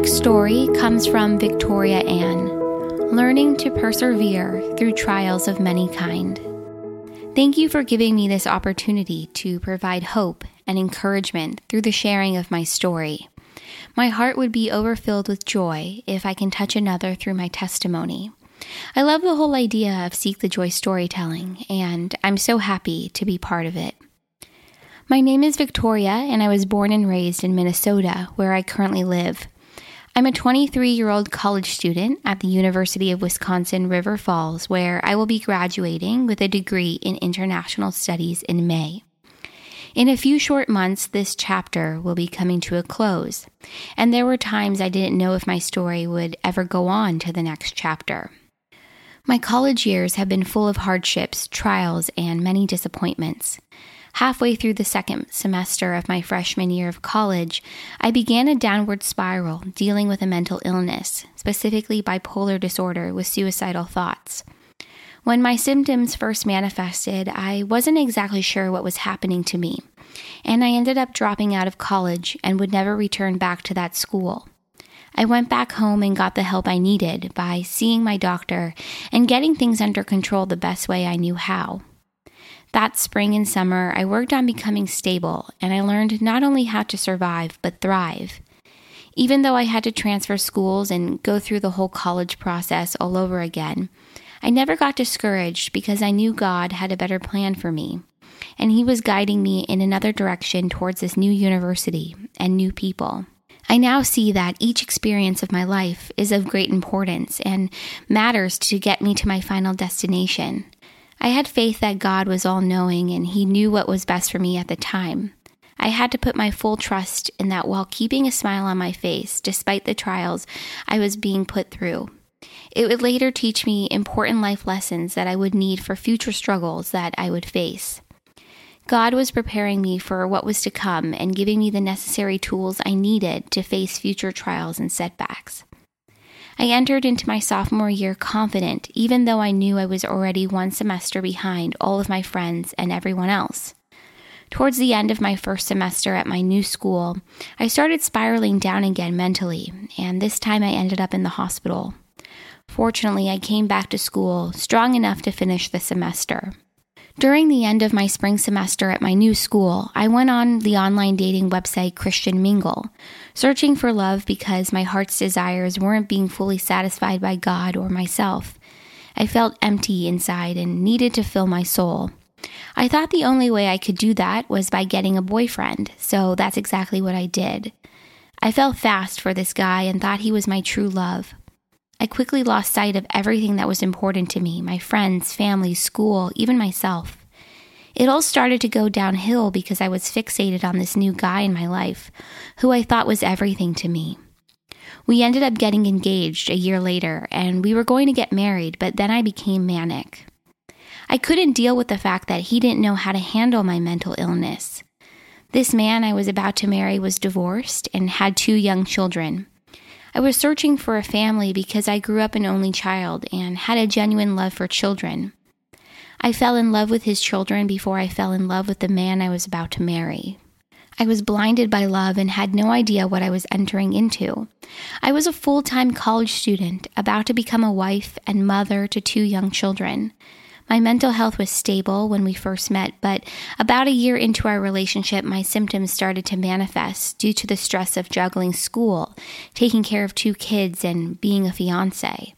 next story comes from Victoria Ann, learning to persevere through trials of many kind. Thank you for giving me this opportunity to provide hope and encouragement through the sharing of my story. My heart would be overfilled with joy if I can touch another through my testimony. I love the whole idea of Seek the Joy storytelling, and I'm so happy to be part of it. My name is Victoria, and I was born and raised in Minnesota, where I currently live. I'm a 23 year old college student at the University of Wisconsin River Falls, where I will be graduating with a degree in international studies in May. In a few short months, this chapter will be coming to a close, and there were times I didn't know if my story would ever go on to the next chapter. My college years have been full of hardships, trials, and many disappointments. Halfway through the second semester of my freshman year of college, I began a downward spiral dealing with a mental illness, specifically bipolar disorder with suicidal thoughts. When my symptoms first manifested, I wasn't exactly sure what was happening to me, and I ended up dropping out of college and would never return back to that school. I went back home and got the help I needed by seeing my doctor and getting things under control the best way I knew how. That spring and summer, I worked on becoming stable, and I learned not only how to survive, but thrive. Even though I had to transfer schools and go through the whole college process all over again, I never got discouraged because I knew God had a better plan for me, and He was guiding me in another direction towards this new university and new people. I now see that each experience of my life is of great importance and matters to get me to my final destination. I had faith that God was all knowing and He knew what was best for me at the time. I had to put my full trust in that while keeping a smile on my face, despite the trials I was being put through. It would later teach me important life lessons that I would need for future struggles that I would face. God was preparing me for what was to come and giving me the necessary tools I needed to face future trials and setbacks. I entered into my sophomore year confident, even though I knew I was already one semester behind all of my friends and everyone else. Towards the end of my first semester at my new school, I started spiraling down again mentally, and this time I ended up in the hospital. Fortunately, I came back to school strong enough to finish the semester. During the end of my spring semester at my new school, I went on the online dating website Christian Mingle, searching for love because my heart's desires weren't being fully satisfied by God or myself. I felt empty inside and needed to fill my soul. I thought the only way I could do that was by getting a boyfriend, so that's exactly what I did. I fell fast for this guy and thought he was my true love. I quickly lost sight of everything that was important to me my friends, family, school, even myself. It all started to go downhill because I was fixated on this new guy in my life, who I thought was everything to me. We ended up getting engaged a year later, and we were going to get married, but then I became manic. I couldn't deal with the fact that he didn't know how to handle my mental illness. This man I was about to marry was divorced and had two young children. I was searching for a family because I grew up an only child and had a genuine love for children. I fell in love with his children before I fell in love with the man I was about to marry. I was blinded by love and had no idea what I was entering into. I was a full time college student, about to become a wife and mother to two young children. My mental health was stable when we first met, but about a year into our relationship, my symptoms started to manifest due to the stress of juggling school, taking care of two kids, and being a fiance.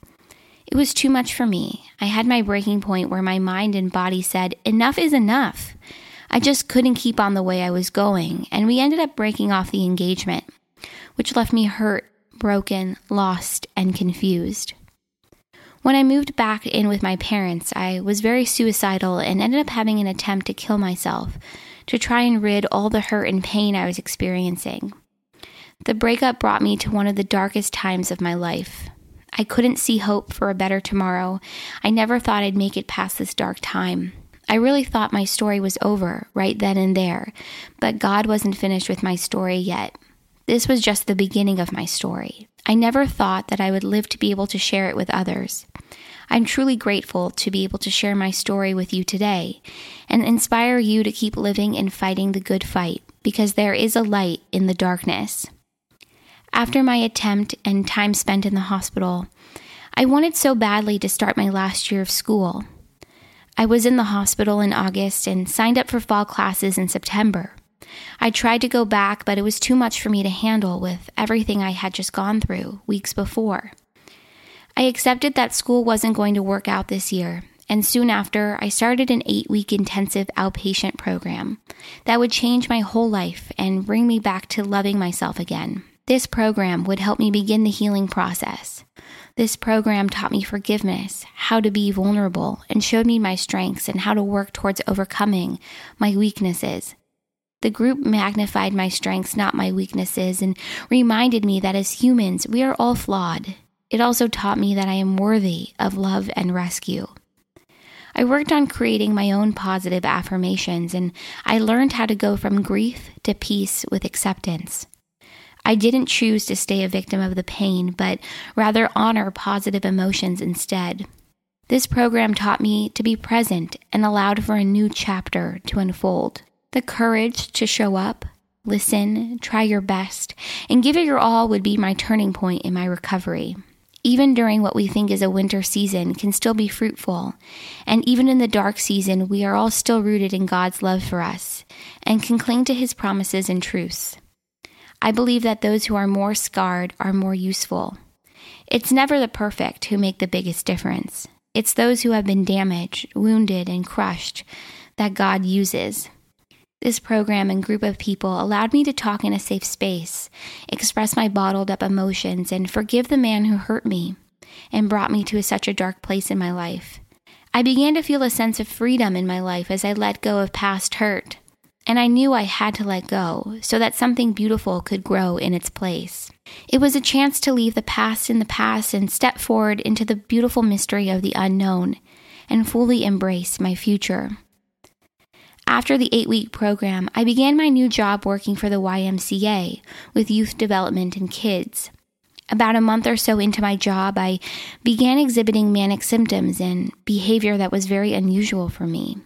It was too much for me. I had my breaking point where my mind and body said, enough is enough. I just couldn't keep on the way I was going, and we ended up breaking off the engagement, which left me hurt, broken, lost, and confused. When I moved back in with my parents, I was very suicidal and ended up having an attempt to kill myself to try and rid all the hurt and pain I was experiencing. The breakup brought me to one of the darkest times of my life. I couldn't see hope for a better tomorrow. I never thought I'd make it past this dark time. I really thought my story was over right then and there, but God wasn't finished with my story yet. This was just the beginning of my story. I never thought that I would live to be able to share it with others. I'm truly grateful to be able to share my story with you today and inspire you to keep living and fighting the good fight because there is a light in the darkness. After my attempt and time spent in the hospital, I wanted so badly to start my last year of school. I was in the hospital in August and signed up for fall classes in September. I tried to go back, but it was too much for me to handle with everything I had just gone through weeks before. I accepted that school wasn't going to work out this year, and soon after, I started an eight week intensive outpatient program that would change my whole life and bring me back to loving myself again. This program would help me begin the healing process. This program taught me forgiveness, how to be vulnerable, and showed me my strengths and how to work towards overcoming my weaknesses. The group magnified my strengths, not my weaknesses, and reminded me that as humans, we are all flawed. It also taught me that I am worthy of love and rescue. I worked on creating my own positive affirmations, and I learned how to go from grief to peace with acceptance. I didn't choose to stay a victim of the pain, but rather honor positive emotions instead. This program taught me to be present and allowed for a new chapter to unfold the courage to show up, listen, try your best, and give it your all would be my turning point in my recovery. Even during what we think is a winter season can still be fruitful. And even in the dark season, we are all still rooted in God's love for us and can cling to his promises and truths. I believe that those who are more scarred are more useful. It's never the perfect who make the biggest difference. It's those who have been damaged, wounded, and crushed that God uses. This program and group of people allowed me to talk in a safe space, express my bottled up emotions, and forgive the man who hurt me and brought me to such a dark place in my life. I began to feel a sense of freedom in my life as I let go of past hurt, and I knew I had to let go so that something beautiful could grow in its place. It was a chance to leave the past in the past and step forward into the beautiful mystery of the unknown and fully embrace my future. After the eight week program, I began my new job working for the YMCA with youth development and kids. About a month or so into my job, I began exhibiting manic symptoms and behavior that was very unusual for me.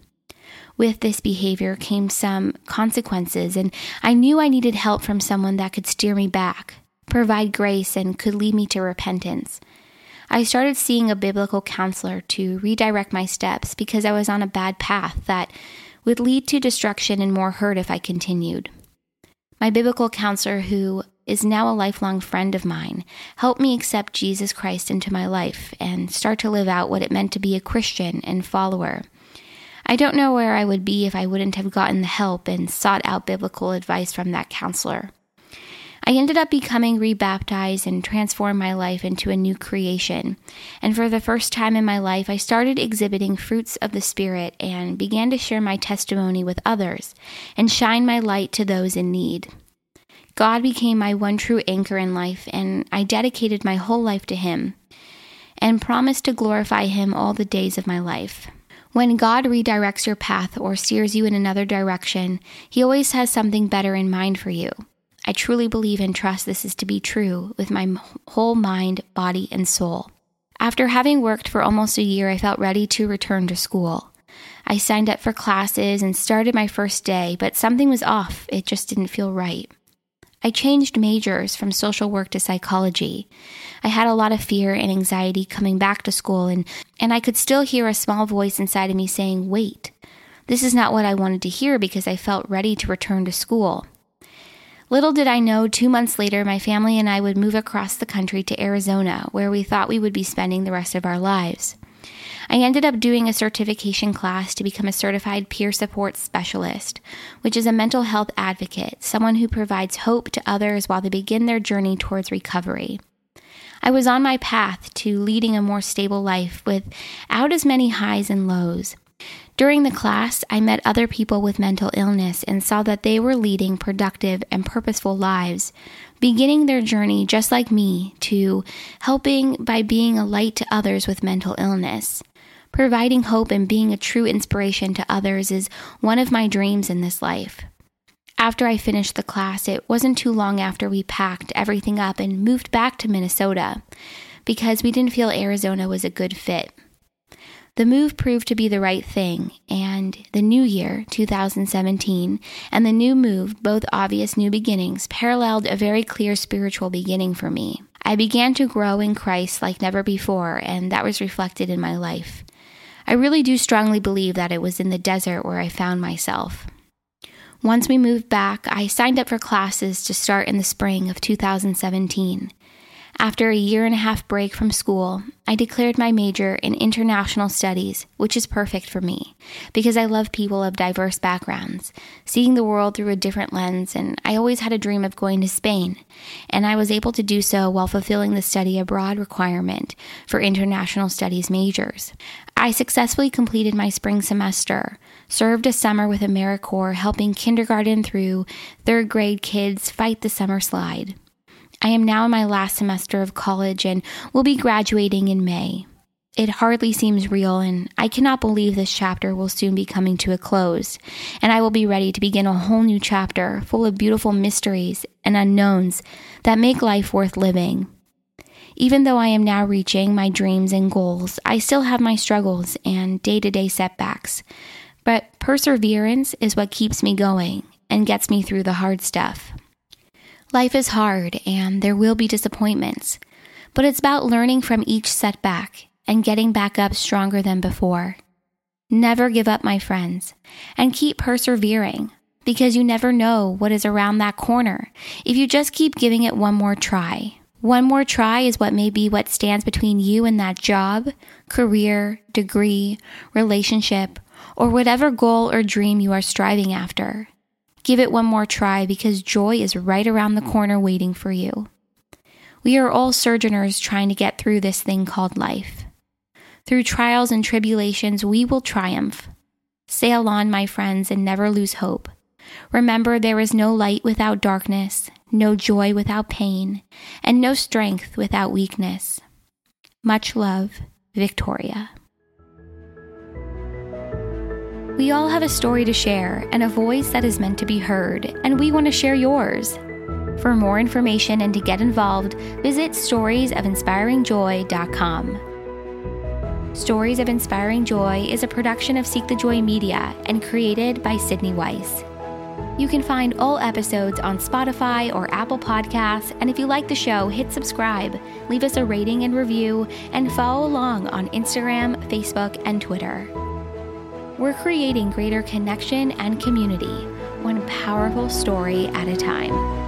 With this behavior came some consequences, and I knew I needed help from someone that could steer me back, provide grace, and could lead me to repentance. I started seeing a biblical counselor to redirect my steps because I was on a bad path that would lead to destruction and more hurt if I continued. My biblical counselor, who is now a lifelong friend of mine, helped me accept Jesus Christ into my life and start to live out what it meant to be a Christian and follower. I don't know where I would be if I wouldn't have gotten the help and sought out biblical advice from that counselor. I ended up becoming rebaptized and transformed my life into a new creation. And for the first time in my life, I started exhibiting fruits of the Spirit and began to share my testimony with others and shine my light to those in need. God became my one true anchor in life, and I dedicated my whole life to Him and promised to glorify Him all the days of my life. When God redirects your path or steers you in another direction, He always has something better in mind for you. I truly believe and trust this is to be true with my whole mind, body, and soul. After having worked for almost a year, I felt ready to return to school. I signed up for classes and started my first day, but something was off. It just didn't feel right. I changed majors from social work to psychology. I had a lot of fear and anxiety coming back to school, and, and I could still hear a small voice inside of me saying, Wait. This is not what I wanted to hear because I felt ready to return to school. Little did I know, two months later, my family and I would move across the country to Arizona, where we thought we would be spending the rest of our lives. I ended up doing a certification class to become a certified peer support specialist, which is a mental health advocate, someone who provides hope to others while they begin their journey towards recovery. I was on my path to leading a more stable life without as many highs and lows. During the class, I met other people with mental illness and saw that they were leading productive and purposeful lives, beginning their journey just like me to helping by being a light to others with mental illness. Providing hope and being a true inspiration to others is one of my dreams in this life. After I finished the class, it wasn't too long after we packed everything up and moved back to Minnesota because we didn't feel Arizona was a good fit. The move proved to be the right thing, and the new year, 2017, and the new move, both obvious new beginnings, paralleled a very clear spiritual beginning for me. I began to grow in Christ like never before, and that was reflected in my life. I really do strongly believe that it was in the desert where I found myself. Once we moved back, I signed up for classes to start in the spring of 2017. After a year and a half break from school, I declared my major in international studies, which is perfect for me because I love people of diverse backgrounds, seeing the world through a different lens, and I always had a dream of going to Spain, and I was able to do so while fulfilling the study abroad requirement for international studies majors. I successfully completed my spring semester, served a summer with AmeriCorps helping kindergarten through third grade kids fight the summer slide. I am now in my last semester of college and will be graduating in May. It hardly seems real, and I cannot believe this chapter will soon be coming to a close, and I will be ready to begin a whole new chapter full of beautiful mysteries and unknowns that make life worth living. Even though I am now reaching my dreams and goals, I still have my struggles and day to day setbacks. But perseverance is what keeps me going and gets me through the hard stuff. Life is hard and there will be disappointments, but it's about learning from each setback and getting back up stronger than before. Never give up, my friends, and keep persevering because you never know what is around that corner if you just keep giving it one more try. One more try is what may be what stands between you and that job, career, degree, relationship, or whatever goal or dream you are striving after. Give it one more try because joy is right around the corner waiting for you. We are all sojourners trying to get through this thing called life. Through trials and tribulations, we will triumph. Sail on, my friends, and never lose hope. Remember, there is no light without darkness, no joy without pain, and no strength without weakness. Much love, Victoria. We all have a story to share and a voice that is meant to be heard, and we want to share yours. For more information and to get involved, visit storiesofinspiringjoy.com. Stories of Inspiring Joy is a production of Seek the Joy Media and created by Sydney Weiss. You can find all episodes on Spotify or Apple Podcasts, and if you like the show, hit subscribe, leave us a rating and review, and follow along on Instagram, Facebook, and Twitter. We're creating greater connection and community, one powerful story at a time.